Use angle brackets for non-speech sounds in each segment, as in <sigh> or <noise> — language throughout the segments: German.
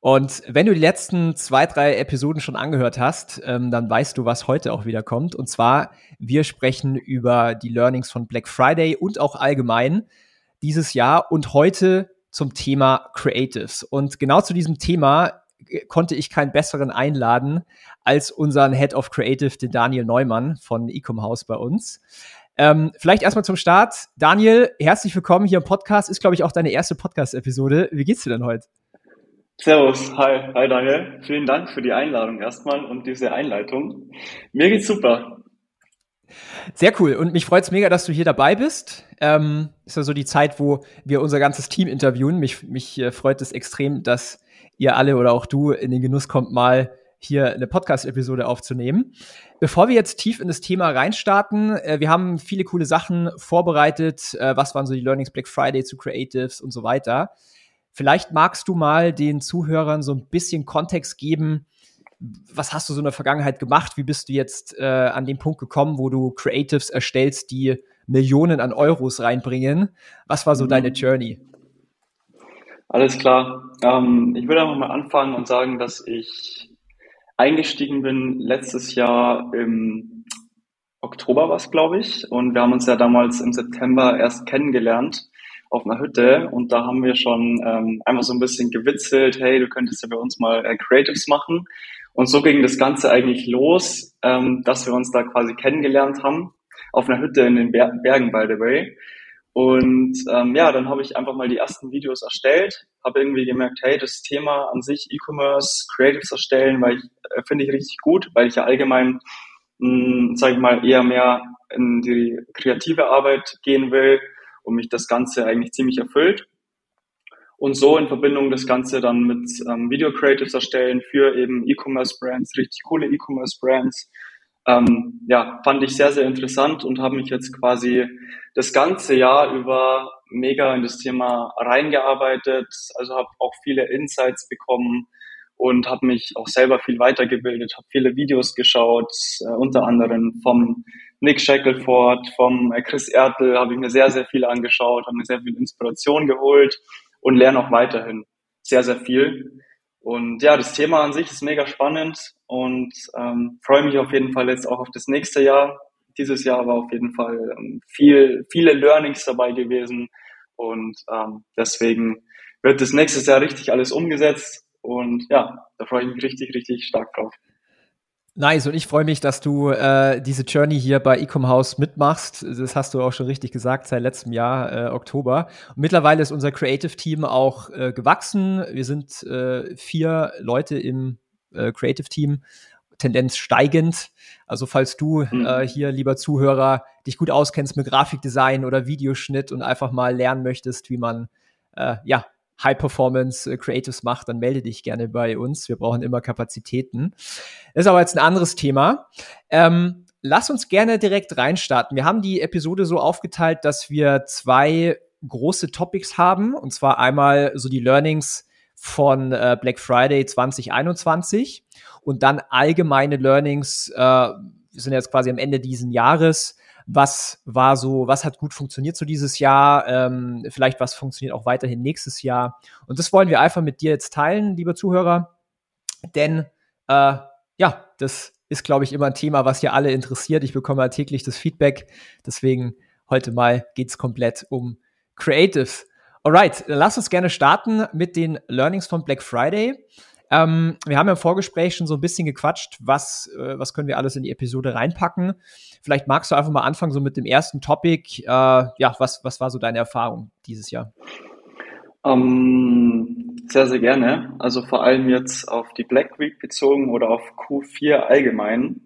Und wenn du die letzten zwei, drei Episoden schon angehört hast, ähm, dann weißt du, was heute auch wieder kommt. Und zwar, wir sprechen über die Learnings von Black Friday und auch allgemein dieses Jahr und heute zum Thema Creatives. Und genau zu diesem Thema äh, konnte ich keinen besseren einladen als unseren Head of Creative, den Daniel Neumann von Ecom House bei uns. Ähm, vielleicht erstmal zum Start. Daniel, herzlich willkommen hier im Podcast. Ist, glaube ich, auch deine erste Podcast-Episode. Wie geht's dir denn heute? Servus, hi, hi Daniel. Vielen Dank für die Einladung erstmal und diese Einleitung. Mir geht's super. Sehr cool und mich freut's mega, dass du hier dabei bist. Ähm, ist ja so die Zeit, wo wir unser ganzes Team interviewen. Mich, mich äh, freut es extrem, dass ihr alle oder auch du in den Genuss kommt, mal hier eine Podcast-Episode aufzunehmen. Bevor wir jetzt tief in das Thema reinstarten, äh, wir haben viele coole Sachen vorbereitet. Äh, was waren so die Learnings Black Friday zu Creatives und so weiter. Vielleicht magst du mal den Zuhörern so ein bisschen Kontext geben. Was hast du so in der Vergangenheit gemacht? Wie bist du jetzt äh, an den Punkt gekommen, wo du Creatives erstellst, die Millionen an Euros reinbringen? Was war so mhm. deine Journey? Alles klar. Ähm, ich würde einfach mal anfangen und sagen, dass ich eingestiegen bin letztes Jahr im Oktober was, glaube ich. Und wir haben uns ja damals im September erst kennengelernt auf einer Hütte und da haben wir schon ähm, einfach so ein bisschen gewitzelt, hey, du könntest ja bei uns mal äh, Creatives machen. Und so ging das Ganze eigentlich los, ähm, dass wir uns da quasi kennengelernt haben, auf einer Hütte in den Ber Bergen, by the way. Und ähm, ja, dann habe ich einfach mal die ersten Videos erstellt, habe irgendwie gemerkt, hey, das Thema an sich E-Commerce, Creatives erstellen, weil ich äh, finde ich richtig gut, weil ich ja allgemein, sage ich mal, eher mehr in die kreative Arbeit gehen will und mich das Ganze eigentlich ziemlich erfüllt. Und so in Verbindung das Ganze dann mit ähm, Video Creatives erstellen für eben E-Commerce Brands, richtig coole E-Commerce Brands, ähm, ja, fand ich sehr, sehr interessant und habe mich jetzt quasi das ganze Jahr über mega in das Thema reingearbeitet. Also habe auch viele Insights bekommen und habe mich auch selber viel weitergebildet, habe viele Videos geschaut, äh, unter anderem vom Nick Shackelford, vom äh, Chris Ertel habe ich mir sehr, sehr viel angeschaut, habe mir sehr viel Inspiration geholt und lerne auch weiterhin sehr, sehr viel. Und ja, das Thema an sich ist mega spannend und ähm, freue mich auf jeden Fall jetzt auch auf das nächste Jahr. Dieses Jahr war auf jeden Fall ähm, viel, viele Learnings dabei gewesen und ähm, deswegen wird das nächstes Jahr richtig alles umgesetzt und ja, da freue ich mich richtig, richtig stark drauf. Nice, und ich freue mich, dass du äh, diese Journey hier bei Ecom House mitmachst. Das hast du auch schon richtig gesagt, seit letztem Jahr, äh, Oktober. Und mittlerweile ist unser Creative Team auch äh, gewachsen. Wir sind äh, vier Leute im äh, Creative Team, Tendenz steigend. Also falls du mhm. äh, hier, lieber Zuhörer, dich gut auskennst mit Grafikdesign oder Videoschnitt und einfach mal lernen möchtest, wie man äh, ja High-Performance äh, Creatives macht, dann melde dich gerne bei uns. Wir brauchen immer Kapazitäten. Das ist aber jetzt ein anderes Thema. Ähm, lass uns gerne direkt reinstarten. Wir haben die Episode so aufgeteilt, dass wir zwei große Topics haben. Und zwar einmal so die Learnings von äh, Black Friday 2021 und dann allgemeine Learnings. Äh, wir sind jetzt quasi am Ende diesen Jahres was war so, was hat gut funktioniert so dieses Jahr, ähm, vielleicht was funktioniert auch weiterhin nächstes Jahr. Und das wollen wir einfach mit dir jetzt teilen, lieber Zuhörer, denn äh, ja, das ist, glaube ich, immer ein Thema, was hier alle interessiert. Ich bekomme ja täglich das Feedback, deswegen heute mal geht's komplett um Creatives. Alright, lass uns gerne starten mit den Learnings von Black Friday. Ähm, wir haben im Vorgespräch schon so ein bisschen gequatscht, was, äh, was können wir alles in die Episode reinpacken. Vielleicht magst du einfach mal anfangen, so mit dem ersten Topic. Äh, ja, was, was war so deine Erfahrung dieses Jahr? Um, ähm, sehr, sehr gerne. Also vor allem jetzt auf die Black Week bezogen oder auf Q4 allgemein.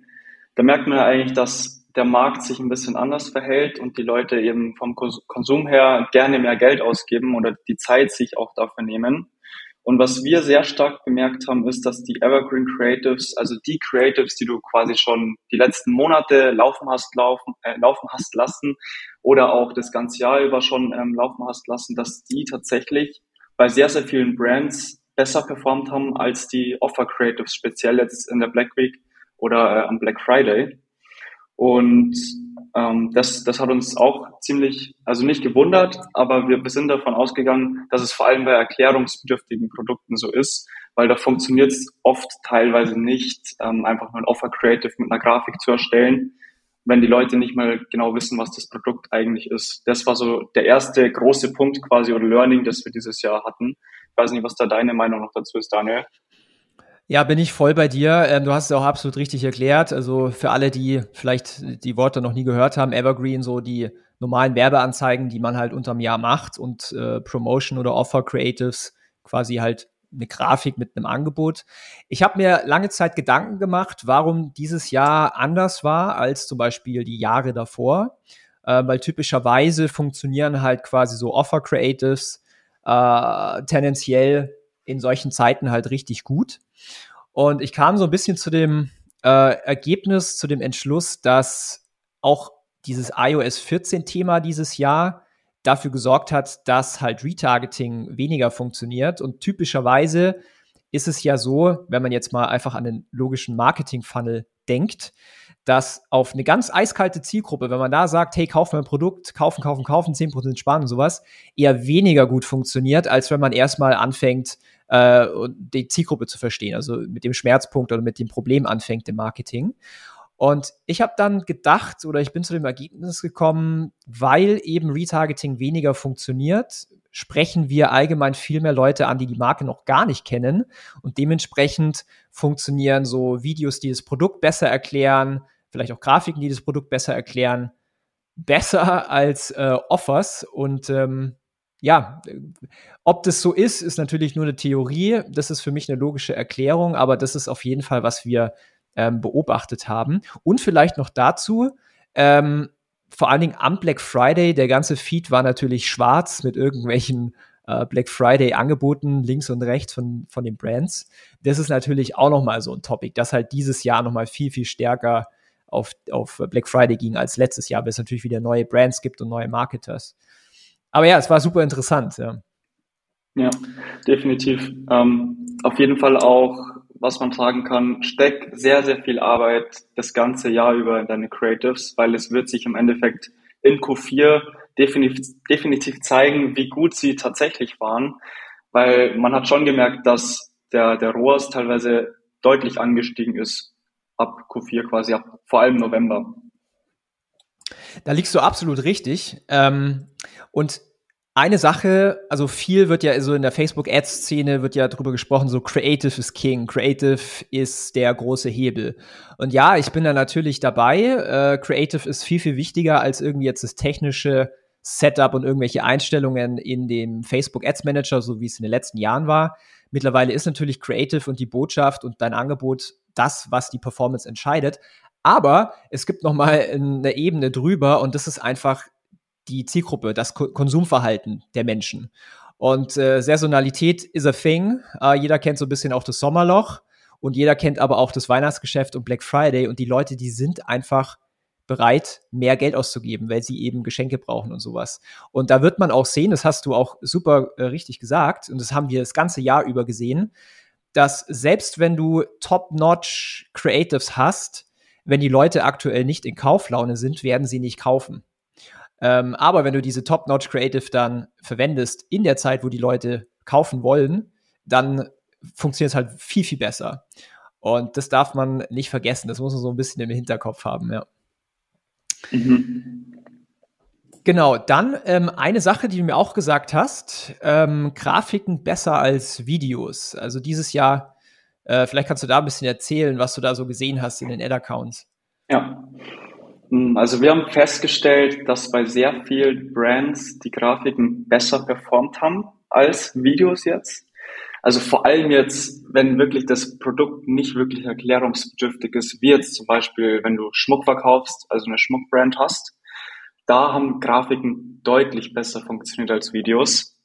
Da merkt man ja eigentlich, dass der Markt sich ein bisschen anders verhält und die Leute eben vom Konsum her gerne mehr Geld ausgeben oder die Zeit sich auch dafür nehmen. Und was wir sehr stark bemerkt haben, ist, dass die Evergreen Creatives, also die Creatives, die du quasi schon die letzten Monate laufen hast, laufen, äh, laufen hast lassen oder auch das ganze Jahr über schon ähm, laufen hast lassen, dass die tatsächlich bei sehr, sehr vielen Brands besser performt haben als die Offer Creatives, speziell jetzt in der Black Week oder äh, am Black Friday. Und ähm, das, das hat uns auch ziemlich, also nicht gewundert, aber wir, sind davon ausgegangen, dass es vor allem bei erklärungsbedürftigen Produkten so ist, weil da funktioniert es oft teilweise nicht, ähm, einfach nur ein Offer Creative mit einer Grafik zu erstellen, wenn die Leute nicht mal genau wissen, was das Produkt eigentlich ist. Das war so der erste große Punkt quasi oder Learning, das wir dieses Jahr hatten. Ich weiß nicht, was da deine Meinung noch dazu ist, Daniel. Ja, bin ich voll bei dir. Ähm, du hast es auch absolut richtig erklärt. Also für alle, die vielleicht die Worte noch nie gehört haben, Evergreen, so die normalen Werbeanzeigen, die man halt unterm Jahr macht und äh, Promotion oder Offer Creatives quasi halt eine Grafik mit einem Angebot. Ich habe mir lange Zeit Gedanken gemacht, warum dieses Jahr anders war als zum Beispiel die Jahre davor, äh, weil typischerweise funktionieren halt quasi so Offer Creatives äh, tendenziell in solchen Zeiten halt richtig gut. Und ich kam so ein bisschen zu dem äh, Ergebnis, zu dem Entschluss, dass auch dieses iOS 14 Thema dieses Jahr dafür gesorgt hat, dass halt Retargeting weniger funktioniert. Und typischerweise ist es ja so, wenn man jetzt mal einfach an den logischen Marketing-Funnel denkt, dass auf eine ganz eiskalte Zielgruppe, wenn man da sagt, hey, kauf mein Produkt, kaufen, kaufen, kaufen, 10% sparen und sowas, eher weniger gut funktioniert, als wenn man erstmal anfängt, äh, die Zielgruppe zu verstehen, also mit dem Schmerzpunkt oder mit dem Problem anfängt im Marketing. Und ich habe dann gedacht oder ich bin zu dem Ergebnis gekommen, weil eben Retargeting weniger funktioniert, sprechen wir allgemein viel mehr Leute an, die die Marke noch gar nicht kennen. Und dementsprechend funktionieren so Videos, die das Produkt besser erklären, vielleicht auch Grafiken, die das Produkt besser erklären, besser als äh, Offers. Und ähm, ja, ob das so ist, ist natürlich nur eine Theorie. Das ist für mich eine logische Erklärung, aber das ist auf jeden Fall, was wir ähm, beobachtet haben. Und vielleicht noch dazu, ähm, vor allen Dingen am Black Friday, der ganze Feed war natürlich schwarz mit irgendwelchen äh, Black Friday Angeboten links und rechts von, von den Brands. Das ist natürlich auch nochmal so ein Topic, das halt dieses Jahr nochmal viel, viel stärker auf, auf Black Friday ging als letztes Jahr, weil es natürlich wieder neue Brands gibt und neue Marketers. Aber ja, es war super interessant, ja. Ja, definitiv. Ähm, auf jeden Fall auch was man sagen kann, steck sehr, sehr viel Arbeit das ganze Jahr über in deine Creatives, weil es wird sich im Endeffekt in Q4 definitiv, definitiv zeigen, wie gut sie tatsächlich waren, weil man hat schon gemerkt, dass der, der ROAS teilweise deutlich angestiegen ist ab Q4 quasi, ab vor allem November. Da liegst du absolut richtig. Ähm, und eine Sache, also viel wird ja so in der Facebook-Ads-Szene wird ja drüber gesprochen, so Creative is King, Creative ist der große Hebel. Und ja, ich bin da natürlich dabei. Äh, Creative ist viel, viel wichtiger als irgendwie jetzt das technische Setup und irgendwelche Einstellungen in dem Facebook Ads Manager, so wie es in den letzten Jahren war. Mittlerweile ist natürlich Creative und die Botschaft und dein Angebot das, was die Performance entscheidet. Aber es gibt noch mal eine Ebene drüber und das ist einfach die Zielgruppe, das Ko Konsumverhalten der Menschen. Und äh, Saisonalität is a thing. Äh, jeder kennt so ein bisschen auch das Sommerloch und jeder kennt aber auch das Weihnachtsgeschäft und Black Friday und die Leute, die sind einfach bereit, mehr Geld auszugeben, weil sie eben Geschenke brauchen und sowas. Und da wird man auch sehen, das hast du auch super äh, richtig gesagt und das haben wir das ganze Jahr über gesehen, dass selbst wenn du top-notch Creatives hast, wenn die Leute aktuell nicht in Kauflaune sind, werden sie nicht kaufen. Ähm, aber wenn du diese Top-Notch Creative dann verwendest in der Zeit, wo die Leute kaufen wollen, dann funktioniert es halt viel, viel besser. Und das darf man nicht vergessen. Das muss man so ein bisschen im Hinterkopf haben, ja. Mhm. Genau, dann ähm, eine Sache, die du mir auch gesagt hast, ähm, Grafiken besser als Videos. Also dieses Jahr, äh, vielleicht kannst du da ein bisschen erzählen, was du da so gesehen hast in den Ad-Accounts. Ja, hm, also wir haben festgestellt, dass bei sehr vielen Brands die Grafiken besser performt haben als Videos jetzt. Also vor allem jetzt, wenn wirklich das Produkt nicht wirklich erklärungsbedürftig ist, wie jetzt zum Beispiel, wenn du Schmuck verkaufst, also eine Schmuckbrand hast, da haben Grafiken deutlich besser funktioniert als Videos.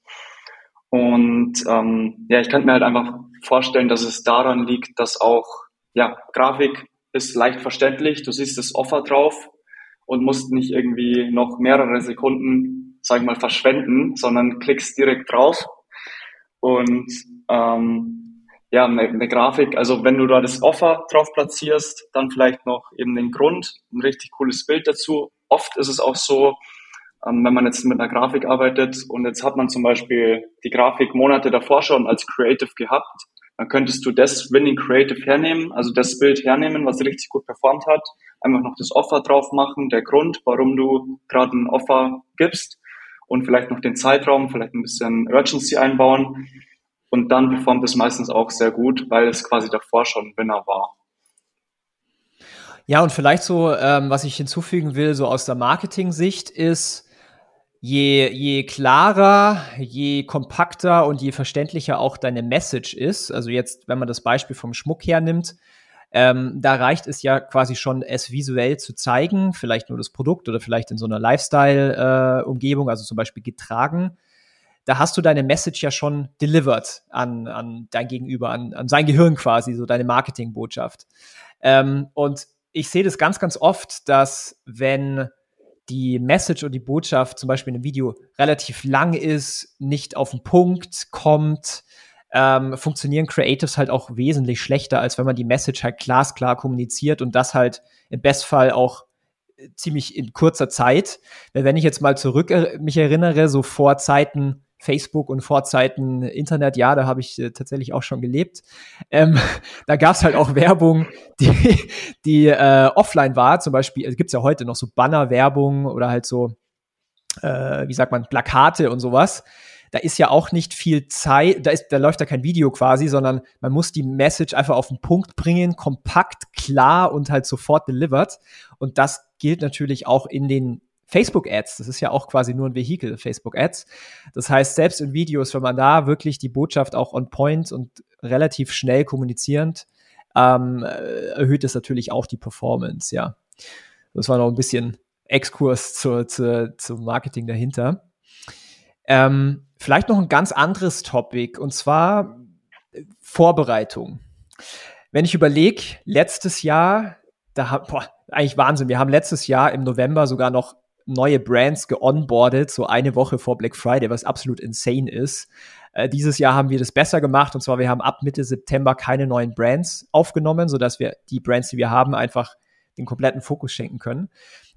Und ähm, ja, ich könnte mir halt einfach vorstellen, dass es daran liegt, dass auch, ja, Grafik ist leicht verständlich, du siehst das Offer drauf und musst nicht irgendwie noch mehrere Sekunden, sag ich mal, verschwenden, sondern klickst direkt drauf. Und ähm, ja, eine, eine Grafik, also wenn du da das Offer drauf platzierst, dann vielleicht noch eben den Grund, ein richtig cooles Bild dazu. Oft ist es auch so, ähm, wenn man jetzt mit einer Grafik arbeitet und jetzt hat man zum Beispiel die Grafik Monate davor schon als Creative gehabt, dann könntest du das Winning Creative hernehmen, also das Bild hernehmen, was richtig gut performt hat, einfach noch das Offer drauf machen, der Grund, warum du gerade ein Offer gibst und vielleicht noch den Zeitraum, vielleicht ein bisschen Urgency einbauen und dann performt es meistens auch sehr gut, weil es quasi davor schon Winner war. Ja, und vielleicht so, ähm, was ich hinzufügen will, so aus der Marketing-Sicht ist, je, je klarer, je kompakter und je verständlicher auch deine Message ist, also jetzt, wenn man das Beispiel vom Schmuck hernimmt, ähm, da reicht es ja quasi schon, es visuell zu zeigen, vielleicht nur das Produkt oder vielleicht in so einer Lifestyle-Umgebung, äh, also zum Beispiel getragen. Da hast du deine Message ja schon delivered an, an dein Gegenüber, an, an sein Gehirn quasi, so deine Marketingbotschaft. Ähm, und ich sehe das ganz, ganz oft, dass wenn die Message und die Botschaft zum Beispiel in einem Video relativ lang ist, nicht auf den Punkt kommt, ähm, funktionieren Creatives halt auch wesentlich schlechter, als wenn man die Message halt glasklar kommuniziert und das halt im Bestfall auch äh, ziemlich in kurzer Zeit. Wenn ich jetzt mal zurück mich erinnere, so vor Zeiten Facebook und Vorzeiten Internet, ja, da habe ich äh, tatsächlich auch schon gelebt. Ähm, <laughs> da gab es halt auch Werbung, <laughs> die, die äh, offline war. Zum Beispiel, also gibt es ja heute noch so Banner-Werbung oder halt so, äh, wie sagt man, Plakate und sowas. Da ist ja auch nicht viel Zeit, da, ist, da läuft ja kein Video quasi, sondern man muss die Message einfach auf den Punkt bringen, kompakt, klar und halt sofort delivered. Und das gilt natürlich auch in den Facebook-Ads, das ist ja auch quasi nur ein Vehikel, Facebook-Ads. Das heißt, selbst in Videos, wenn man da wirklich die Botschaft auch on point und relativ schnell kommunizierend, ähm, äh, erhöht es natürlich auch die Performance, ja. Das war noch ein bisschen Exkurs zur, zur, zum Marketing dahinter. Ähm, vielleicht noch ein ganz anderes Topic und zwar Vorbereitung. Wenn ich überlege, letztes Jahr, da boah, eigentlich Wahnsinn, wir haben letztes Jahr im November sogar noch neue Brands geonboardet, so eine Woche vor Black Friday, was absolut insane ist. Äh, dieses Jahr haben wir das besser gemacht und zwar wir haben ab Mitte September keine neuen Brands aufgenommen, sodass wir die Brands, die wir haben, einfach den kompletten Fokus schenken können.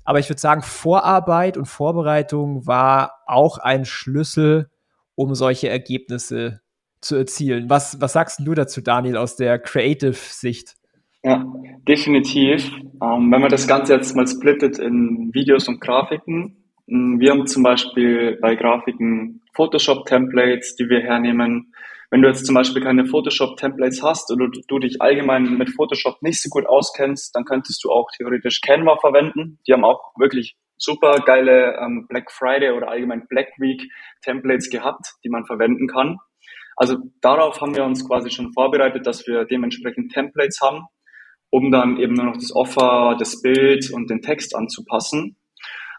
Aber ich würde sagen, Vorarbeit und Vorbereitung war auch ein Schlüssel, um solche Ergebnisse zu erzielen. Was, was sagst du dazu, Daniel, aus der Creative-Sicht? Ja, definitiv. Ähm, wenn man das Ganze jetzt mal splittet in Videos und Grafiken, wir haben zum Beispiel bei Grafiken Photoshop-Templates, die wir hernehmen. Wenn du jetzt zum Beispiel keine Photoshop-Templates hast oder du, du dich allgemein mit Photoshop nicht so gut auskennst, dann könntest du auch theoretisch Canva verwenden. Die haben auch wirklich super geile ähm, Black Friday oder allgemein Black Week Templates gehabt, die man verwenden kann. Also darauf haben wir uns quasi schon vorbereitet, dass wir dementsprechend Templates haben, um dann eben nur noch das Offer, das Bild und den Text anzupassen.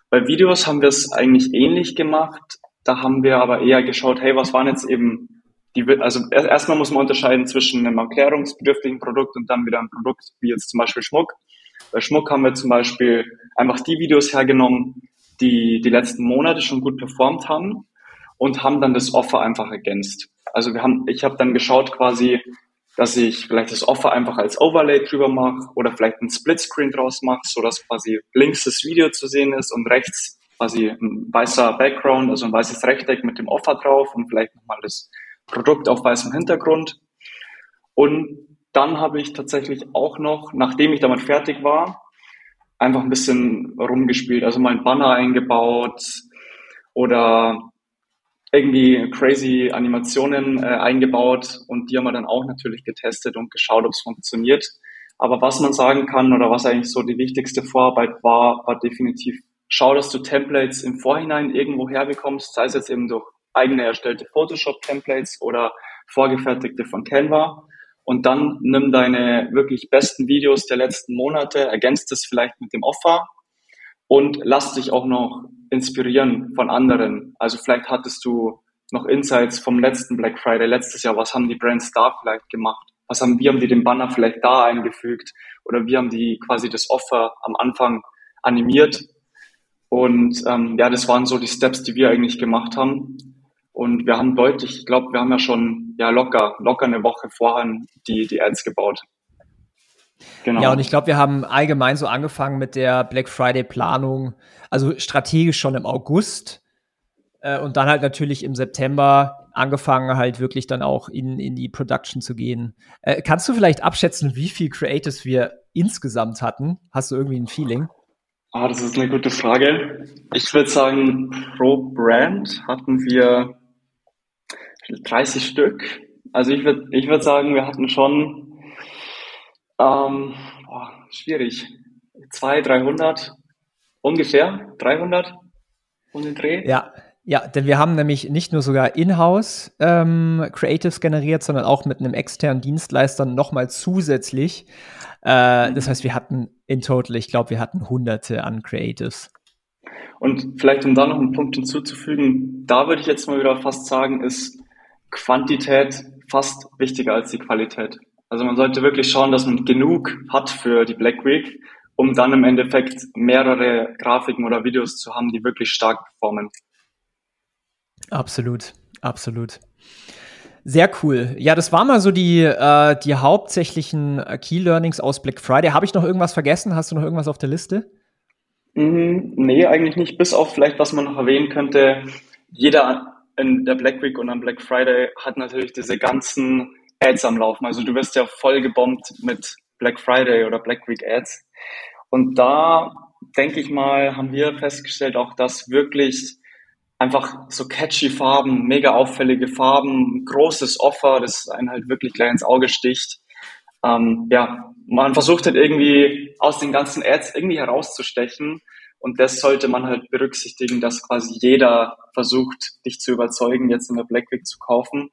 Bei Videos haben wir es eigentlich ähnlich gemacht. Da haben wir aber eher geschaut, hey, was waren jetzt eben die, also erstmal muss man unterscheiden zwischen einem erklärungsbedürftigen Produkt und dann wieder einem Produkt wie jetzt zum Beispiel Schmuck. Bei Schmuck haben wir zum Beispiel einfach die Videos hergenommen, die die letzten Monate schon gut performt haben und haben dann das Offer einfach ergänzt. Also wir haben, ich habe dann geschaut quasi, dass ich vielleicht das Offer einfach als Overlay drüber mache oder vielleicht ein Splitscreen draus mache, so dass quasi links das Video zu sehen ist und rechts quasi ein weißer Background, also ein weißes Rechteck mit dem Offer drauf und vielleicht nochmal das Produkt auf weißem Hintergrund. Und dann habe ich tatsächlich auch noch, nachdem ich damit fertig war, einfach ein bisschen rumgespielt, also mal ein Banner eingebaut oder irgendwie crazy Animationen äh, eingebaut und die haben wir dann auch natürlich getestet und geschaut, ob es funktioniert. Aber was man sagen kann oder was eigentlich so die wichtigste Vorarbeit war, war definitiv, schau, dass du Templates im Vorhinein irgendwo herbekommst, sei es jetzt eben durch eigene erstellte Photoshop-Templates oder vorgefertigte von Canva. Und dann nimm deine wirklich besten Videos der letzten Monate, ergänzt es vielleicht mit dem Offer und lass dich auch noch inspirieren von anderen. Also vielleicht hattest du noch Insights vom letzten Black Friday letztes Jahr. Was haben die Brands da vielleicht gemacht? Was haben, wie haben die den Banner vielleicht da eingefügt? Oder wie haben die quasi das Offer am Anfang animiert? Und ähm, ja, das waren so die Steps, die wir eigentlich gemacht haben. Und wir haben deutlich, ich glaube, wir haben ja schon ja locker, locker eine Woche vorher die, die Ads gebaut. Genau. Ja, und ich glaube, wir haben allgemein so angefangen mit der Black Friday Planung, also strategisch schon im August äh, und dann halt natürlich im September angefangen, halt wirklich dann auch in, in die Production zu gehen. Äh, kannst du vielleicht abschätzen, wie viel Creatives wir insgesamt hatten? Hast du irgendwie ein Feeling? Ah, das ist eine gute Frage. Ich würde sagen, pro Brand hatten wir 30 Stück. Also ich würde ich würd sagen, wir hatten schon ähm, oh, schwierig. 200, 300 ungefähr 300 um den Dreh. Ja, ja, denn wir haben nämlich nicht nur sogar in-house ähm, Creatives generiert, sondern auch mit einem externen Dienstleister nochmal zusätzlich. Äh, das heißt, wir hatten in total, ich glaube, wir hatten hunderte an Creatives. Und vielleicht, um da noch einen Punkt hinzuzufügen, da würde ich jetzt mal wieder fast sagen, ist Quantität fast wichtiger als die Qualität. Also man sollte wirklich schauen, dass man genug hat für die Black Week, um dann im Endeffekt mehrere Grafiken oder Videos zu haben, die wirklich stark performen. Absolut, absolut. Sehr cool. Ja, das waren mal so die, äh, die hauptsächlichen äh, Key Learnings aus Black Friday. Habe ich noch irgendwas vergessen? Hast du noch irgendwas auf der Liste? Mm, nee, eigentlich nicht. Bis auf vielleicht, was man noch erwähnen könnte. Jeder in der Black Week und am Black Friday hat natürlich diese ganzen Ads am Laufen. Also du wirst ja voll gebombt mit Black Friday oder Black Week Ads. Und da denke ich mal, haben wir festgestellt auch, dass wirklich einfach so catchy Farben, mega auffällige Farben, großes Offer, das einen halt wirklich gleich ins Auge sticht. Ähm, ja, man versucht halt irgendwie aus den ganzen Ads irgendwie herauszustechen und das sollte man halt berücksichtigen, dass quasi jeder versucht, dich zu überzeugen, jetzt in der Black Week zu kaufen.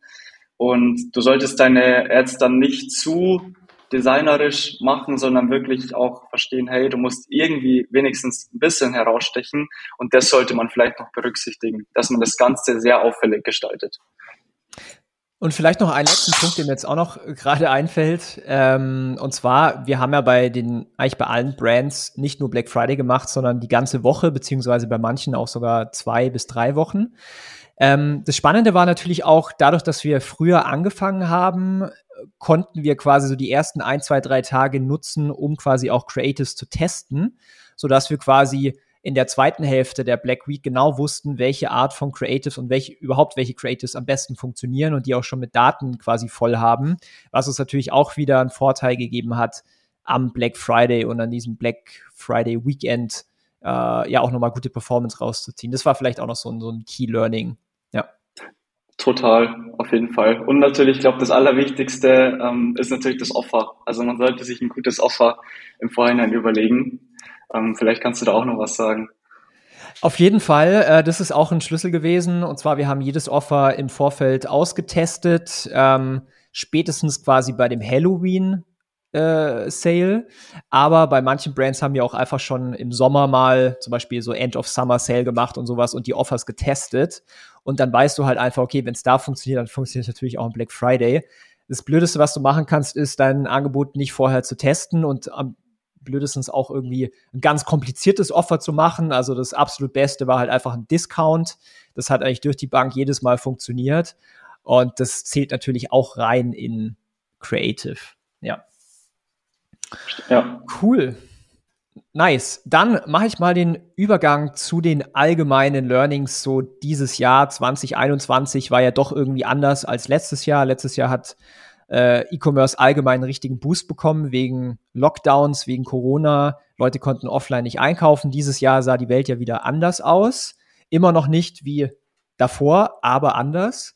Und du solltest deine Ads dann nicht zu designerisch machen, sondern wirklich auch verstehen, hey, du musst irgendwie wenigstens ein bisschen herausstechen und das sollte man vielleicht noch berücksichtigen, dass man das Ganze sehr auffällig gestaltet. Und vielleicht noch einen letzten Punkt, der mir jetzt auch noch gerade einfällt. Ähm, und zwar, wir haben ja bei den, eigentlich bei allen Brands nicht nur Black Friday gemacht, sondern die ganze Woche, beziehungsweise bei manchen auch sogar zwei bis drei Wochen. Ähm, das Spannende war natürlich auch, dadurch, dass wir früher angefangen haben, konnten wir quasi so die ersten ein, zwei, drei Tage nutzen, um quasi auch Creatives zu testen, sodass wir quasi in der zweiten Hälfte der Black Week genau wussten, welche Art von Creatives und welche, überhaupt welche Creatives am besten funktionieren und die auch schon mit Daten quasi voll haben, was uns natürlich auch wieder einen Vorteil gegeben hat am Black Friday und an diesem Black Friday Weekend äh, ja auch nochmal gute Performance rauszuziehen. Das war vielleicht auch noch so ein, so ein Key Learning. Total, auf jeden Fall. Und natürlich, ich glaube, das Allerwichtigste ähm, ist natürlich das Offer. Also man sollte sich ein gutes Offer im Vorhinein überlegen. Ähm, vielleicht kannst du da auch noch was sagen. Auf jeden Fall, äh, das ist auch ein Schlüssel gewesen. Und zwar, wir haben jedes Offer im Vorfeld ausgetestet, ähm, spätestens quasi bei dem Halloween äh, Sale. Aber bei manchen Brands haben wir auch einfach schon im Sommer mal zum Beispiel so End of Summer Sale gemacht und sowas und die Offers getestet. Und dann weißt du halt einfach, okay, wenn es da funktioniert, dann funktioniert es natürlich auch am Black Friday. Das Blödeste, was du machen kannst, ist dein Angebot nicht vorher zu testen und am blödestens auch irgendwie ein ganz kompliziertes Offer zu machen. Also das absolut Beste war halt einfach ein Discount. Das hat eigentlich durch die Bank jedes Mal funktioniert. Und das zählt natürlich auch rein in Creative. Ja. Ja. Cool. Nice. Dann mache ich mal den Übergang zu den allgemeinen Learnings. So dieses Jahr 2021 war ja doch irgendwie anders als letztes Jahr. Letztes Jahr hat äh, E-Commerce allgemein einen richtigen Boost bekommen wegen Lockdowns, wegen Corona. Leute konnten offline nicht einkaufen. Dieses Jahr sah die Welt ja wieder anders aus. Immer noch nicht wie davor, aber anders.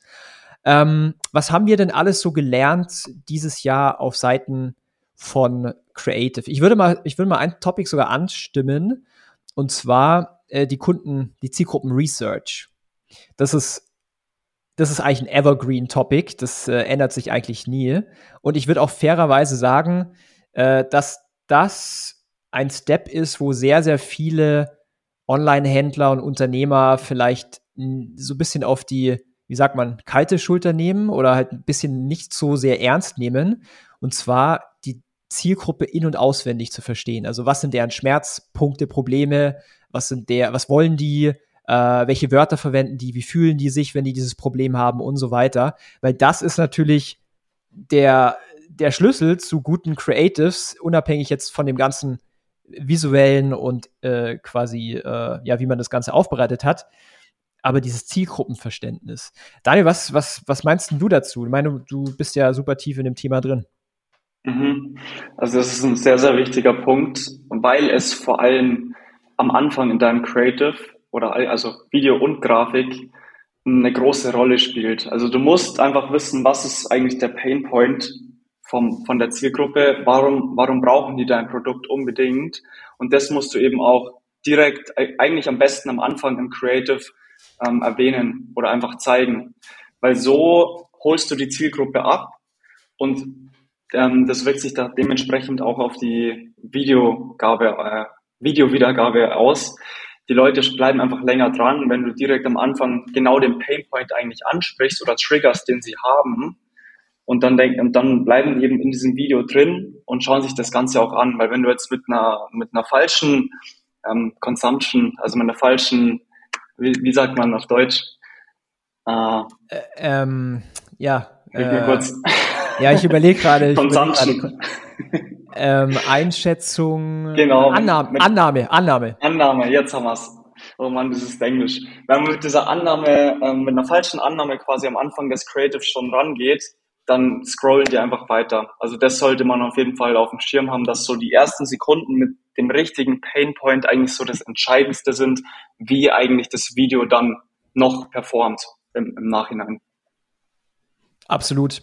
Ähm, was haben wir denn alles so gelernt dieses Jahr auf Seiten von Creative. Ich würde mal, ich würde mal ein Topic sogar anstimmen, und zwar äh, die Kunden, die Zielgruppen Research. Das ist, das ist eigentlich ein Evergreen Topic. Das äh, ändert sich eigentlich nie. Und ich würde auch fairerweise sagen, äh, dass das ein Step ist, wo sehr, sehr viele Online-Händler und Unternehmer vielleicht so ein bisschen auf die wie sagt man, kalte Schulter nehmen oder halt ein bisschen nicht so sehr ernst nehmen. Und zwar Zielgruppe in- und auswendig zu verstehen. Also was sind deren Schmerzpunkte, Probleme, was sind der, was wollen die, äh, welche Wörter verwenden die, wie fühlen die sich, wenn die dieses Problem haben und so weiter. Weil das ist natürlich der, der Schlüssel zu guten Creatives, unabhängig jetzt von dem ganzen visuellen und äh, quasi, äh, ja, wie man das Ganze aufbereitet hat. Aber dieses Zielgruppenverständnis. Daniel, was, was, was meinst du dazu? Ich meine, du bist ja super tief in dem Thema drin. Mhm. Also das ist ein sehr, sehr wichtiger Punkt, weil es vor allem am Anfang in deinem Creative oder also Video und Grafik eine große Rolle spielt. Also du musst einfach wissen, was ist eigentlich der Pain Point vom, von der Zielgruppe, warum, warum brauchen die dein Produkt unbedingt? Und das musst du eben auch direkt, eigentlich am besten am Anfang im Creative ähm, erwähnen oder einfach zeigen. Weil so holst du die Zielgruppe ab und ähm, das wirkt sich da dementsprechend auch auf die Videogabe, äh, Videowiedergabe aus. Die Leute bleiben einfach länger dran, wenn du direkt am Anfang genau den Painpoint eigentlich ansprichst oder triggerst, den sie haben. Und dann, denk, und dann bleiben eben in diesem Video drin und schauen sich das Ganze auch an. Weil wenn du jetzt mit einer, mit einer falschen ähm, Consumption, also mit einer falschen, wie, wie sagt man auf Deutsch? Äh, äh, ähm, ja. Äh, kurz. Ja, ich überlege gerade. Consumption. ähm, Einschätzung. Genau. Annahme, Annahme, Annahme. Annahme, jetzt haben wir's. Oh Mann, das ist Englisch. Wenn man mit dieser Annahme, ähm, mit einer falschen Annahme quasi am Anfang des Creative schon rangeht, dann scrollen die einfach weiter. Also das sollte man auf jeden Fall auf dem Schirm haben, dass so die ersten Sekunden mit dem richtigen Painpoint eigentlich so das Entscheidendste sind, wie eigentlich das Video dann noch performt im, im Nachhinein. Absolut.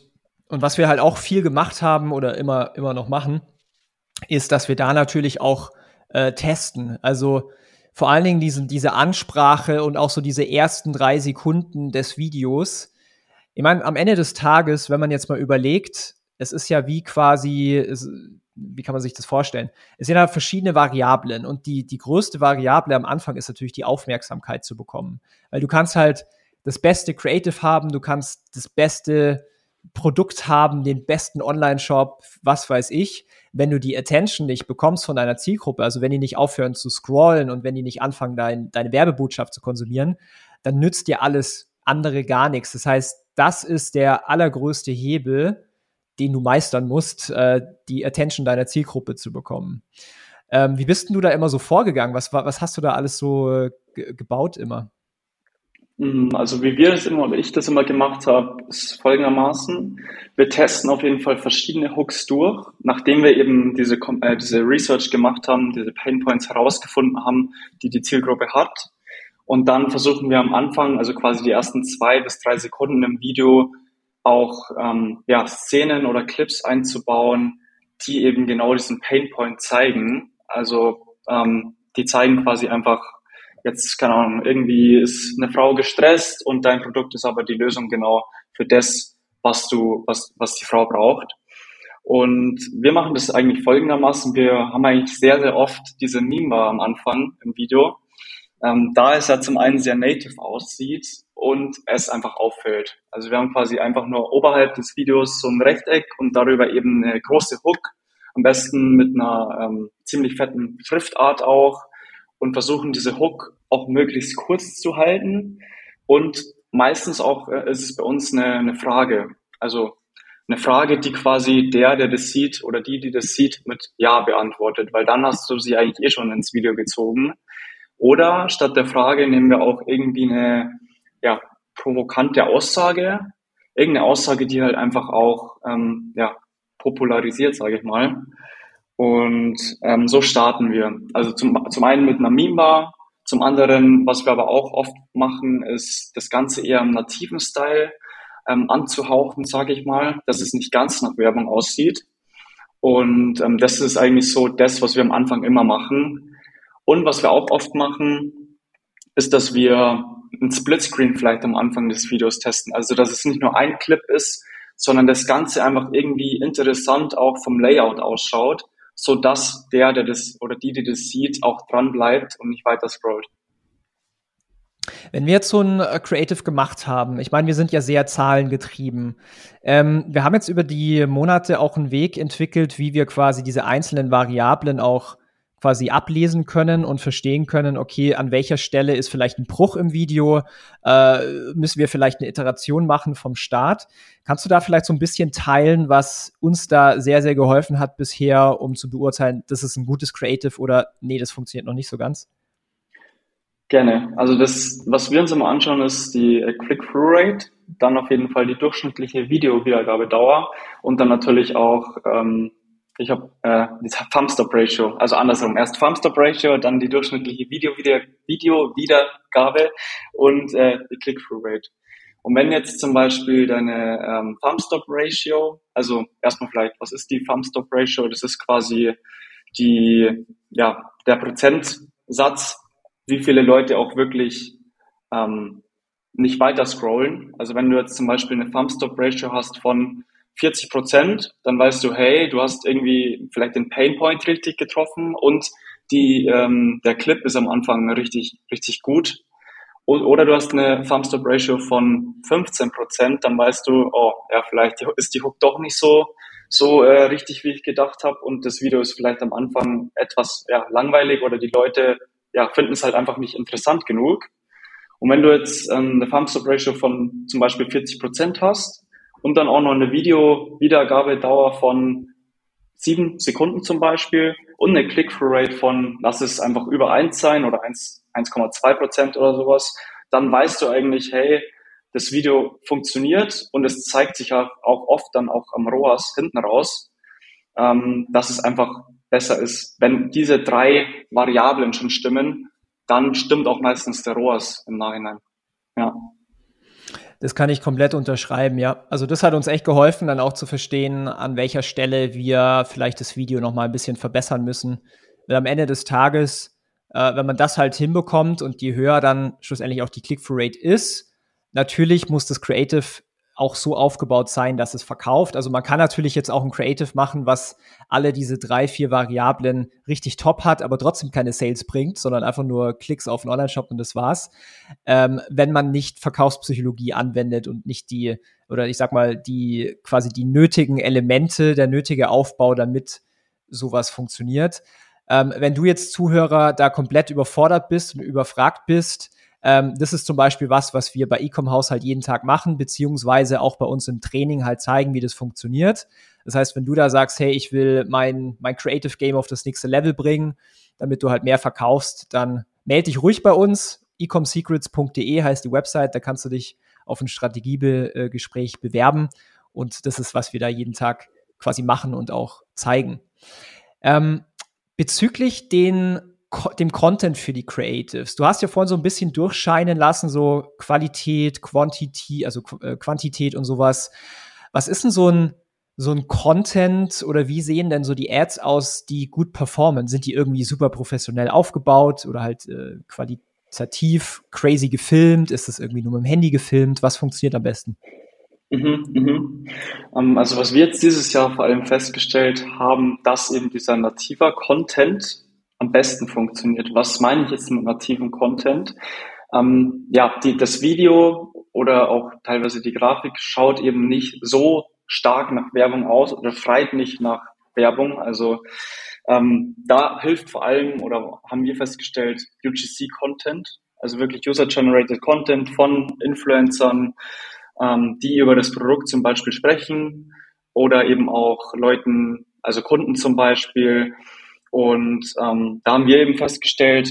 Und was wir halt auch viel gemacht haben oder immer, immer noch machen, ist, dass wir da natürlich auch äh, testen. Also vor allen Dingen diesen, diese Ansprache und auch so diese ersten drei Sekunden des Videos. Ich meine, am Ende des Tages, wenn man jetzt mal überlegt, es ist ja wie quasi, es, wie kann man sich das vorstellen? Es sind halt verschiedene Variablen und die, die größte Variable am Anfang ist natürlich die Aufmerksamkeit zu bekommen. Weil du kannst halt das beste Creative haben, du kannst das beste Produkt haben, den besten Online-Shop, was weiß ich, wenn du die Attention nicht bekommst von deiner Zielgruppe, also wenn die nicht aufhören zu scrollen und wenn die nicht anfangen, dein, deine Werbebotschaft zu konsumieren, dann nützt dir alles andere gar nichts. Das heißt, das ist der allergrößte Hebel, den du meistern musst, äh, die Attention deiner Zielgruppe zu bekommen. Ähm, wie bist denn du da immer so vorgegangen? Was, was hast du da alles so äh, gebaut immer? Mm, also wie wir das immer oder ich das immer gemacht habe, ist folgendermaßen. Wir testen auf jeden Fall verschiedene Hooks durch, nachdem wir eben diese, äh, diese Research gemacht haben, diese Painpoints herausgefunden haben, die die Zielgruppe hat. Und dann versuchen wir am Anfang, also quasi die ersten zwei bis drei Sekunden im Video, auch ähm, ja, Szenen oder Clips einzubauen, die eben genau diesen Painpoint zeigen. Also ähm, die zeigen quasi einfach jetzt, keine Ahnung, irgendwie ist eine Frau gestresst und dein Produkt ist aber die Lösung genau für das, was du, was, was die Frau braucht. Und wir machen das eigentlich folgendermaßen. Wir haben eigentlich sehr, sehr oft diese Meme-Bar am Anfang im Video. Ähm, da es ja zum einen sehr native aussieht und es einfach auffällt. Also wir haben quasi einfach nur oberhalb des Videos so ein Rechteck und darüber eben eine große Hook. Am besten mit einer ähm, ziemlich fetten Schriftart auch, und versuchen diese Hook auch möglichst kurz zu halten. Und meistens auch äh, ist es bei uns eine, eine Frage. Also eine Frage, die quasi der, der das sieht oder die, die das sieht, mit Ja beantwortet, weil dann hast du sie eigentlich eh schon ins Video gezogen. Oder statt der Frage nehmen wir auch irgendwie eine ja, provokante Aussage, irgendeine Aussage, die halt einfach auch ähm, ja, popularisiert, sage ich mal. Und ähm, so starten wir. Also zum, zum einen mit einer Meme-Bar, zum anderen, was wir aber auch oft machen, ist das Ganze eher im nativen Style ähm, anzuhauchen, sage ich mal, dass es nicht ganz nach Werbung aussieht. Und ähm, das ist eigentlich so das, was wir am Anfang immer machen. Und was wir auch oft machen, ist, dass wir ein Splitscreen vielleicht am Anfang des Videos testen. Also dass es nicht nur ein Clip ist, sondern das Ganze einfach irgendwie interessant auch vom Layout ausschaut so dass der, der das oder die, die das sieht, auch dran bleibt und nicht weiter scrollt. Wenn wir jetzt so ein äh, Creative gemacht haben, ich meine, wir sind ja sehr zahlengetrieben. Ähm, wir haben jetzt über die Monate auch einen Weg entwickelt, wie wir quasi diese einzelnen Variablen auch quasi ablesen können und verstehen können, okay, an welcher Stelle ist vielleicht ein Bruch im Video, äh, müssen wir vielleicht eine Iteration machen vom Start. Kannst du da vielleicht so ein bisschen teilen, was uns da sehr, sehr geholfen hat bisher, um zu beurteilen, das ist ein gutes Creative oder nee, das funktioniert noch nicht so ganz? Gerne. Also das, was wir uns immer anschauen, ist die äh, Click-Through-Rate, dann auf jeden Fall die durchschnittliche Videowiedergabedauer und dann natürlich auch, ähm, ich habe äh, die Thumbstop-Ratio, also andersrum, erst Thumbstop-Ratio, dann die durchschnittliche Video-Wiedergabe und äh, die Click-Through-Rate. Und wenn jetzt zum Beispiel deine ähm, Thumbstop-Ratio, also erstmal vielleicht, was ist die Thumbstop-Ratio? Das ist quasi die, ja, der Prozentsatz wie viele Leute auch wirklich ähm, nicht weiter scrollen. Also wenn du jetzt zum Beispiel eine Thumbstop-Ratio hast von 40 Prozent, dann weißt du, hey, du hast irgendwie vielleicht den Painpoint richtig getroffen und die, ähm, der Clip ist am Anfang richtig, richtig gut. Oder du hast eine Thumbstop-Ratio von 15 Prozent, dann weißt du, oh, ja, vielleicht ist die Hook doch nicht so, so äh, richtig, wie ich gedacht habe und das Video ist vielleicht am Anfang etwas ja, langweilig oder die Leute ja, finden es halt einfach nicht interessant genug. Und wenn du jetzt ähm, eine Thumbstop Ratio von zum Beispiel 40 Prozent hast und dann auch noch eine Video-Wiedergabedauer von sieben Sekunden zum Beispiel und eine Click-Through-Rate von, lass es einfach über eins sein oder 1,2 Prozent oder sowas, dann weißt du eigentlich, hey, das Video funktioniert und es zeigt sich auch oft dann auch am ROAS hinten raus, ähm, dass es einfach besser ist. Wenn diese drei Variablen schon stimmen, dann stimmt auch meistens der ROAS im Nachhinein. Ja. Das kann ich komplett unterschreiben, ja. Also das hat uns echt geholfen, dann auch zu verstehen, an welcher Stelle wir vielleicht das Video noch mal ein bisschen verbessern müssen. Weil am Ende des Tages, äh, wenn man das halt hinbekommt und je höher dann schlussendlich auch die Click-Through-Rate ist, natürlich muss das Creative auch so aufgebaut sein, dass es verkauft. Also man kann natürlich jetzt auch ein Creative machen, was alle diese drei, vier Variablen richtig top hat, aber trotzdem keine Sales bringt, sondern einfach nur Klicks auf einen Online-Shop und das war's. Ähm, wenn man nicht Verkaufspsychologie anwendet und nicht die, oder ich sag mal, die quasi die nötigen Elemente, der nötige Aufbau, damit sowas funktioniert. Ähm, wenn du jetzt Zuhörer da komplett überfordert bist und überfragt bist, ähm, das ist zum Beispiel was, was wir bei Ecom House halt jeden Tag machen, beziehungsweise auch bei uns im Training halt zeigen, wie das funktioniert. Das heißt, wenn du da sagst, hey, ich will mein, mein Creative Game auf das nächste Level bringen, damit du halt mehr verkaufst, dann melde dich ruhig bei uns. ecomsecrets.de heißt die Website, da kannst du dich auf ein Strategiegespräch bewerben. Und das ist, was wir da jeden Tag quasi machen und auch zeigen. Ähm, bezüglich den dem Content für die Creatives. Du hast ja vorhin so ein bisschen durchscheinen lassen, so Qualität, Quantität, also äh, Quantität und sowas. Was ist denn so ein, so ein Content oder wie sehen denn so die Ads aus, die gut performen? Sind die irgendwie super professionell aufgebaut oder halt äh, qualitativ crazy gefilmt? Ist das irgendwie nur mit dem Handy gefilmt? Was funktioniert am besten? Mhm, mhm. Ähm, also was wir jetzt dieses Jahr vor allem festgestellt haben, dass eben dieser nativer Content am besten funktioniert. Was meine ich jetzt mit nativen Content? Ähm, ja, die, das Video oder auch teilweise die Grafik schaut eben nicht so stark nach Werbung aus oder schreit nicht nach Werbung. Also ähm, da hilft vor allem oder haben wir festgestellt UGC-Content, also wirklich User-Generated Content von Influencern, ähm, die über das Produkt zum Beispiel sprechen oder eben auch Leuten, also Kunden zum Beispiel, und ähm, da haben wir eben festgestellt,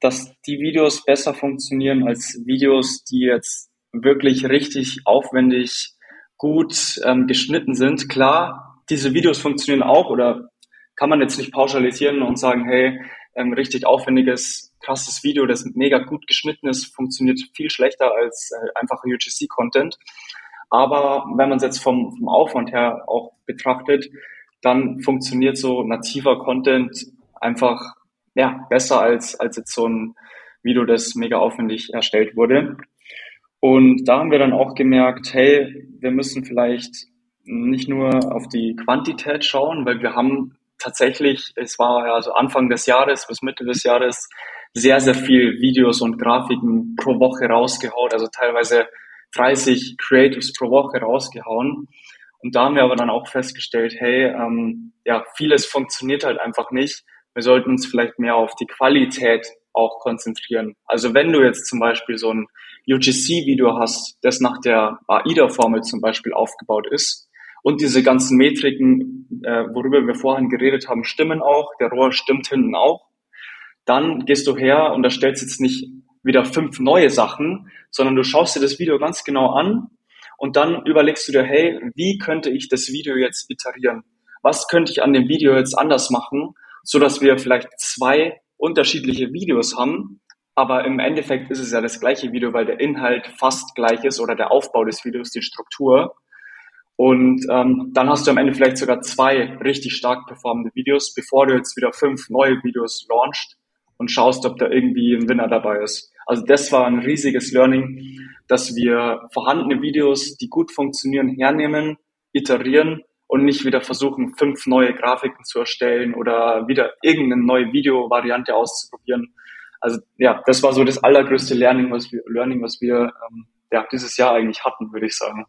dass die Videos besser funktionieren als Videos, die jetzt wirklich richtig aufwendig gut ähm, geschnitten sind. Klar, diese Videos funktionieren auch oder kann man jetzt nicht pauschalisieren und sagen, hey, ein richtig aufwendiges, krasses Video, das mega gut geschnitten ist, funktioniert viel schlechter als äh, einfacher UGC-Content. Aber wenn man es jetzt vom, vom Aufwand her auch betrachtet, dann funktioniert so nativer Content einfach ja, besser als, als jetzt so ein Video, das mega aufwendig erstellt wurde. Und da haben wir dann auch gemerkt, hey, wir müssen vielleicht nicht nur auf die Quantität schauen, weil wir haben tatsächlich, es war ja so Anfang des Jahres bis Mitte des Jahres sehr, sehr viel Videos und Grafiken pro Woche rausgehauen, also teilweise 30 Creatives pro Woche rausgehauen. Und da haben wir aber dann auch festgestellt, hey, ähm, ja, vieles funktioniert halt einfach nicht. Wir sollten uns vielleicht mehr auf die Qualität auch konzentrieren. Also wenn du jetzt zum Beispiel so ein UGC-Video hast, das nach der AIDA-Formel zum Beispiel aufgebaut ist und diese ganzen Metriken, äh, worüber wir vorhin geredet haben, stimmen auch, der Rohr stimmt hinten auch, dann gehst du her und erstellst jetzt nicht wieder fünf neue Sachen, sondern du schaust dir das Video ganz genau an und dann überlegst du dir, hey, wie könnte ich das Video jetzt iterieren? Was könnte ich an dem Video jetzt anders machen, so dass wir vielleicht zwei unterschiedliche Videos haben, aber im Endeffekt ist es ja das gleiche Video, weil der Inhalt fast gleich ist oder der Aufbau des Videos, die Struktur. Und ähm, dann hast du am Ende vielleicht sogar zwei richtig stark performende Videos, bevor du jetzt wieder fünf neue Videos launchst und schaust, ob da irgendwie ein Winner dabei ist. Also das war ein riesiges Learning, dass wir vorhandene Videos, die gut funktionieren, hernehmen, iterieren und nicht wieder versuchen, fünf neue Grafiken zu erstellen oder wieder irgendeine neue Videovariante auszuprobieren. Also ja, das war so das allergrößte Learning, was wir, Learning, was wir ähm, ja, dieses Jahr eigentlich hatten, würde ich sagen.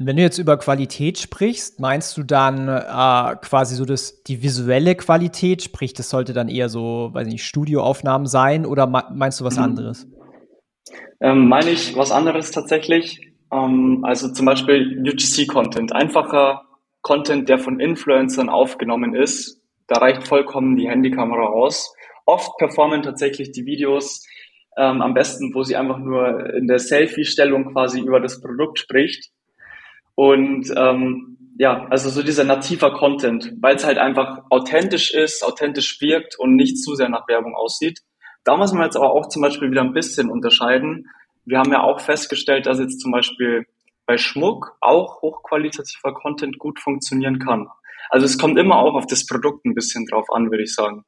Wenn du jetzt über Qualität sprichst, meinst du dann äh, quasi so das, die visuelle Qualität, sprich, das sollte dann eher so, weiß nicht, Studioaufnahmen sein oder meinst du was mhm. anderes? Ähm, meine ich was anderes tatsächlich. Ähm, also zum Beispiel UGC-Content. Einfacher Content, der von Influencern aufgenommen ist. Da reicht vollkommen die Handykamera aus. Oft performen tatsächlich die Videos ähm, am besten, wo sie einfach nur in der Selfie-Stellung quasi über das Produkt spricht und ähm, ja, also so dieser nativer Content, weil es halt einfach authentisch ist, authentisch wirkt und nicht zu sehr nach Werbung aussieht. Da muss man jetzt aber auch zum Beispiel wieder ein bisschen unterscheiden. Wir haben ja auch festgestellt, dass jetzt zum Beispiel bei Schmuck auch hochqualitativer Content gut funktionieren kann. Also es kommt immer auch auf das Produkt ein bisschen drauf an, würde ich sagen.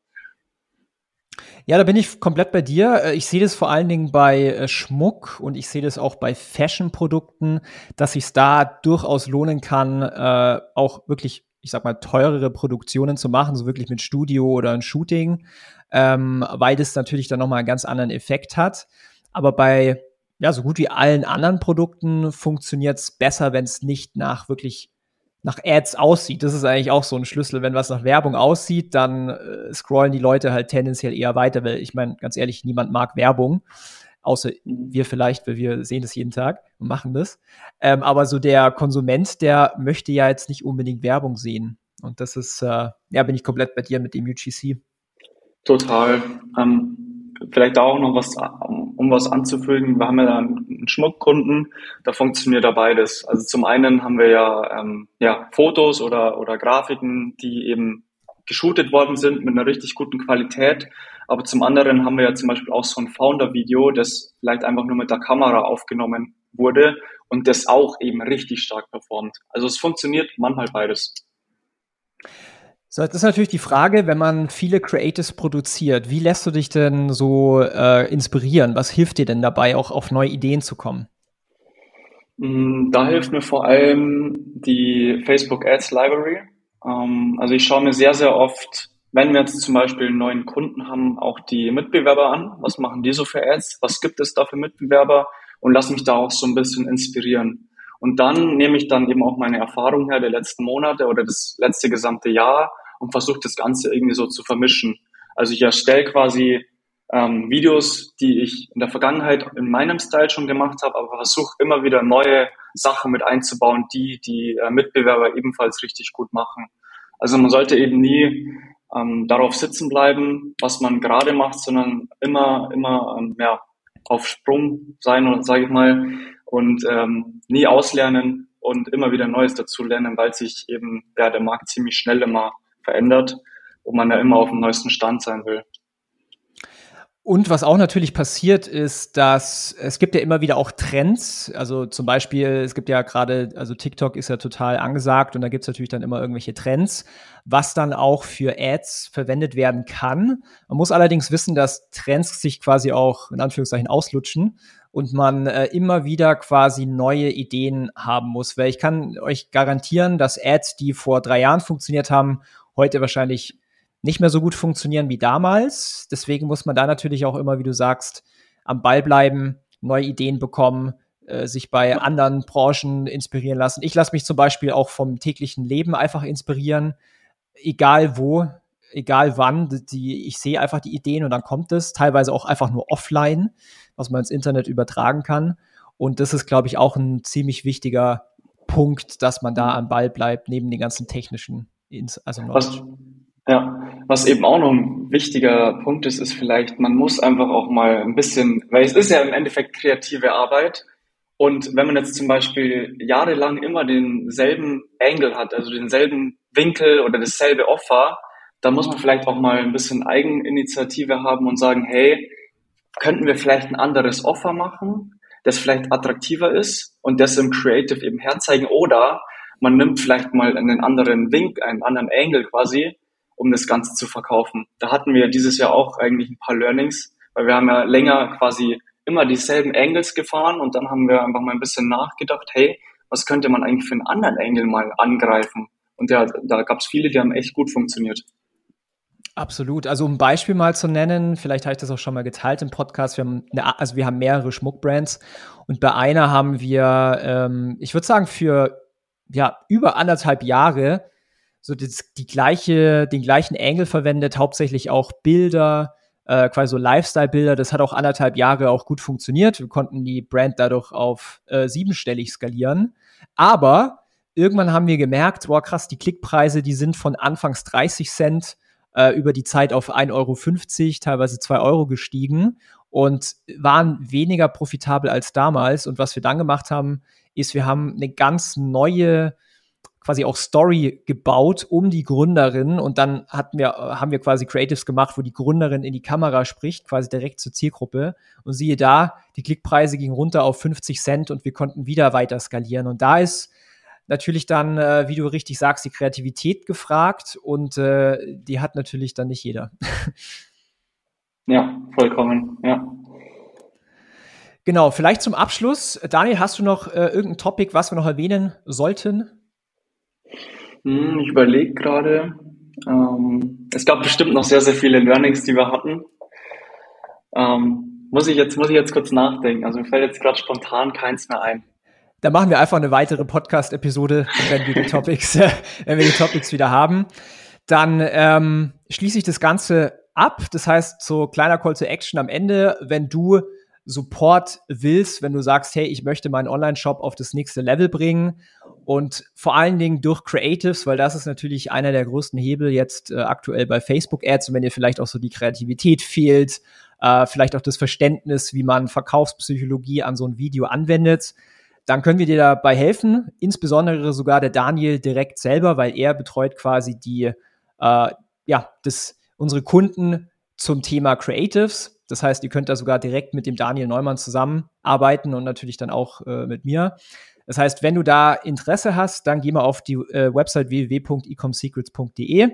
Ja, da bin ich komplett bei dir. Äh, ich sehe das vor allen Dingen bei äh, Schmuck und ich sehe das auch bei Fashion-Produkten, dass sich da durchaus lohnen kann, äh, auch wirklich, ich sag mal, teurere Produktionen zu machen, so wirklich mit Studio oder ein Shooting, ähm, weil das natürlich dann nochmal einen ganz anderen Effekt hat. Aber bei ja, so gut wie allen anderen Produkten funktioniert es besser, wenn es nicht nach wirklich nach Ads aussieht. Das ist eigentlich auch so ein Schlüssel. Wenn was nach Werbung aussieht, dann äh, scrollen die Leute halt tendenziell eher weiter, weil ich meine, ganz ehrlich, niemand mag Werbung. Außer wir vielleicht, weil wir sehen das jeden Tag und machen das. Ähm, aber so der Konsument, der möchte ja jetzt nicht unbedingt Werbung sehen. Und das ist, äh, ja, bin ich komplett bei dir mit dem UGC. Total. Ähm, vielleicht auch noch was, um was anzufügen. Wir haben ja einen Schmuckkunden, da funktioniert da beides. Also zum einen haben wir ja, ähm, ja Fotos oder, oder Grafiken, die eben geshootet worden sind mit einer richtig guten Qualität. Aber zum anderen haben wir ja zum Beispiel auch so ein Founder-Video, das vielleicht einfach nur mit der Kamera aufgenommen wurde und das auch eben richtig stark performt. Also es funktioniert manchmal beides. So, jetzt ist natürlich die Frage, wenn man viele Creatives produziert, wie lässt du dich denn so äh, inspirieren? Was hilft dir denn dabei, auch auf neue Ideen zu kommen? Mm, da hilft mir vor allem die Facebook Ads Library. Ähm, also ich schaue mir sehr, sehr oft, wenn wir jetzt zum Beispiel einen neuen Kunden haben, auch die Mitbewerber an. Was machen die so für Ads? Was gibt es da für Mitbewerber? Und lass mich da auch so ein bisschen inspirieren. Und dann nehme ich dann eben auch meine Erfahrung her der letzten Monate oder das letzte gesamte Jahr und versuche das Ganze irgendwie so zu vermischen. Also ich erstelle quasi ähm, Videos, die ich in der Vergangenheit in meinem Style schon gemacht habe, aber versuche immer wieder neue Sachen mit einzubauen, die die äh, Mitbewerber ebenfalls richtig gut machen. Also man sollte eben nie ähm, darauf sitzen bleiben, was man gerade macht, sondern immer, immer ähm, ja, auf Sprung sein, sage ich mal, und ähm, nie auslernen und immer wieder Neues dazu lernen, weil sich eben ja, der Markt ziemlich schnell immer verändert, wo man ja immer auf dem neuesten Stand sein will. Und was auch natürlich passiert ist, dass es gibt ja immer wieder auch Trends. Also zum Beispiel, es gibt ja gerade, also TikTok ist ja total angesagt und da gibt es natürlich dann immer irgendwelche Trends, was dann auch für Ads verwendet werden kann. Man muss allerdings wissen, dass Trends sich quasi auch in Anführungszeichen auslutschen und man äh, immer wieder quasi neue Ideen haben muss. Weil ich kann euch garantieren, dass Ads, die vor drei Jahren funktioniert haben, heute wahrscheinlich nicht mehr so gut funktionieren wie damals. Deswegen muss man da natürlich auch immer, wie du sagst, am Ball bleiben, neue Ideen bekommen, äh, sich bei anderen Branchen inspirieren lassen. Ich lasse mich zum Beispiel auch vom täglichen Leben einfach inspirieren, egal wo, egal wann. Die, ich sehe einfach die Ideen und dann kommt es, teilweise auch einfach nur offline, was man ins Internet übertragen kann. Und das ist, glaube ich, auch ein ziemlich wichtiger Punkt, dass man da am Ball bleibt, neben den ganzen technischen, also was, ja, was eben auch noch ein wichtiger Punkt ist, ist vielleicht, man muss einfach auch mal ein bisschen, weil es ist ja im Endeffekt kreative Arbeit. Und wenn man jetzt zum Beispiel jahrelang immer denselben Angle hat, also denselben Winkel oder dasselbe Offer, dann muss man vielleicht auch mal ein bisschen Eigeninitiative haben und sagen, hey, könnten wir vielleicht ein anderes Offer machen, das vielleicht attraktiver ist und das im Creative eben herzeigen oder man nimmt vielleicht mal einen anderen Wink, einen anderen Angle quasi um das Ganze zu verkaufen. Da hatten wir dieses Jahr auch eigentlich ein paar Learnings, weil wir haben ja länger quasi immer dieselben Angles gefahren und dann haben wir einfach mal ein bisschen nachgedacht, hey, was könnte man eigentlich für einen anderen Angle mal angreifen? Und ja, da gab es viele, die haben echt gut funktioniert. Absolut. Also um ein Beispiel mal zu nennen, vielleicht habe ich das auch schon mal geteilt im Podcast. Wir haben, eine, also wir haben mehrere Schmuckbrands und bei einer haben wir, ähm, ich würde sagen, für ja über anderthalb Jahre so das, die gleiche, den gleichen Angle verwendet, hauptsächlich auch Bilder, äh, quasi so Lifestyle-Bilder. Das hat auch anderthalb Jahre auch gut funktioniert. Wir konnten die Brand dadurch auf äh, siebenstellig skalieren. Aber irgendwann haben wir gemerkt, boah krass, die Klickpreise, die sind von anfangs 30 Cent äh, über die Zeit auf 1,50 Euro, teilweise 2 Euro gestiegen und waren weniger profitabel als damals. Und was wir dann gemacht haben, ist, wir haben eine ganz neue quasi auch Story gebaut um die Gründerin und dann hatten wir, haben wir quasi Creatives gemacht, wo die Gründerin in die Kamera spricht, quasi direkt zur Zielgruppe. Und siehe da, die Klickpreise gingen runter auf 50 Cent und wir konnten wieder weiter skalieren. Und da ist natürlich dann, äh, wie du richtig sagst, die Kreativität gefragt und äh, die hat natürlich dann nicht jeder. ja, vollkommen, ja. Genau, vielleicht zum Abschluss. Daniel, hast du noch äh, irgendein Topic, was wir noch erwähnen sollten? Hm, ich überlege gerade. Ähm, es gab bestimmt noch sehr, sehr viele Learnings, die wir hatten. Ähm, muss ich jetzt, muss ich jetzt kurz nachdenken. Also mir fällt jetzt gerade spontan keins mehr ein. Da machen wir einfach eine weitere Podcast-Episode, wenn wir die Topics, <laughs> äh, wenn wir die Topics wieder haben. Dann ähm, schließe ich das Ganze ab. Das heißt, so kleiner Call to Action am Ende, wenn du Support willst, wenn du sagst, hey, ich möchte meinen Online-Shop auf das nächste Level bringen und vor allen Dingen durch Creatives, weil das ist natürlich einer der größten Hebel jetzt äh, aktuell bei Facebook Ads und wenn dir vielleicht auch so die Kreativität fehlt, äh, vielleicht auch das Verständnis, wie man Verkaufspsychologie an so ein Video anwendet, dann können wir dir dabei helfen, insbesondere sogar der Daniel direkt selber, weil er betreut quasi die, äh, ja, das, unsere Kunden zum Thema Creatives. Das heißt, ihr könnt da sogar direkt mit dem Daniel Neumann zusammenarbeiten und natürlich dann auch äh, mit mir. Das heißt, wenn du da Interesse hast, dann geh mal auf die äh, Website www.ecomsecrets.de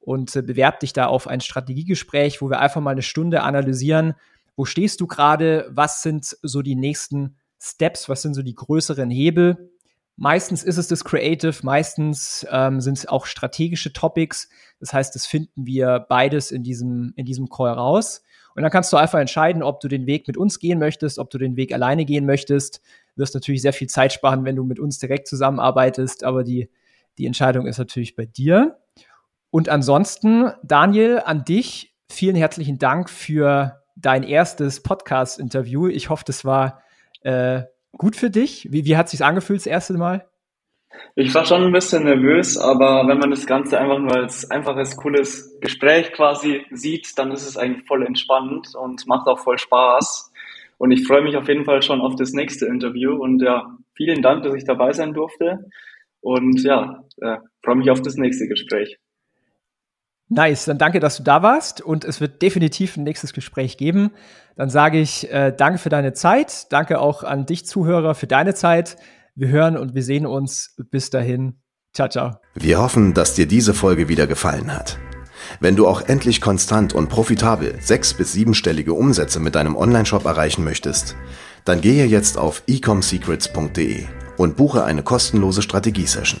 und äh, bewerb dich da auf ein Strategiegespräch, wo wir einfach mal eine Stunde analysieren, wo stehst du gerade, was sind so die nächsten Steps, was sind so die größeren Hebel. Meistens ist es das Creative, meistens ähm, sind es auch strategische Topics. Das heißt, das finden wir beides in diesem, in diesem Call raus. Und dann kannst du einfach entscheiden, ob du den Weg mit uns gehen möchtest, ob du den Weg alleine gehen möchtest. Du wirst natürlich sehr viel Zeit sparen, wenn du mit uns direkt zusammenarbeitest, aber die, die Entscheidung ist natürlich bei dir. Und ansonsten, Daniel, an dich vielen herzlichen Dank für dein erstes Podcast-Interview. Ich hoffe, das war äh, gut für dich. Wie, wie hat sich angefühlt das erste Mal? Ich war schon ein bisschen nervös, aber wenn man das Ganze einfach nur als einfaches, cooles Gespräch quasi sieht, dann ist es eigentlich voll entspannt und macht auch voll Spaß. Und ich freue mich auf jeden Fall schon auf das nächste Interview. Und ja, vielen Dank, dass ich dabei sein durfte. Und ja, äh, freue mich auf das nächste Gespräch. Nice, dann danke, dass du da warst und es wird definitiv ein nächstes Gespräch geben. Dann sage ich äh, danke für deine Zeit, danke auch an dich Zuhörer für deine Zeit. Wir hören und wir sehen uns. Bis dahin. Ciao, ciao. Wir hoffen, dass dir diese Folge wieder gefallen hat. Wenn du auch endlich konstant und profitabel sechs- bis siebenstellige Umsätze mit deinem Onlineshop erreichen möchtest, dann gehe jetzt auf ecomsecrets.de und buche eine kostenlose Strategiesession.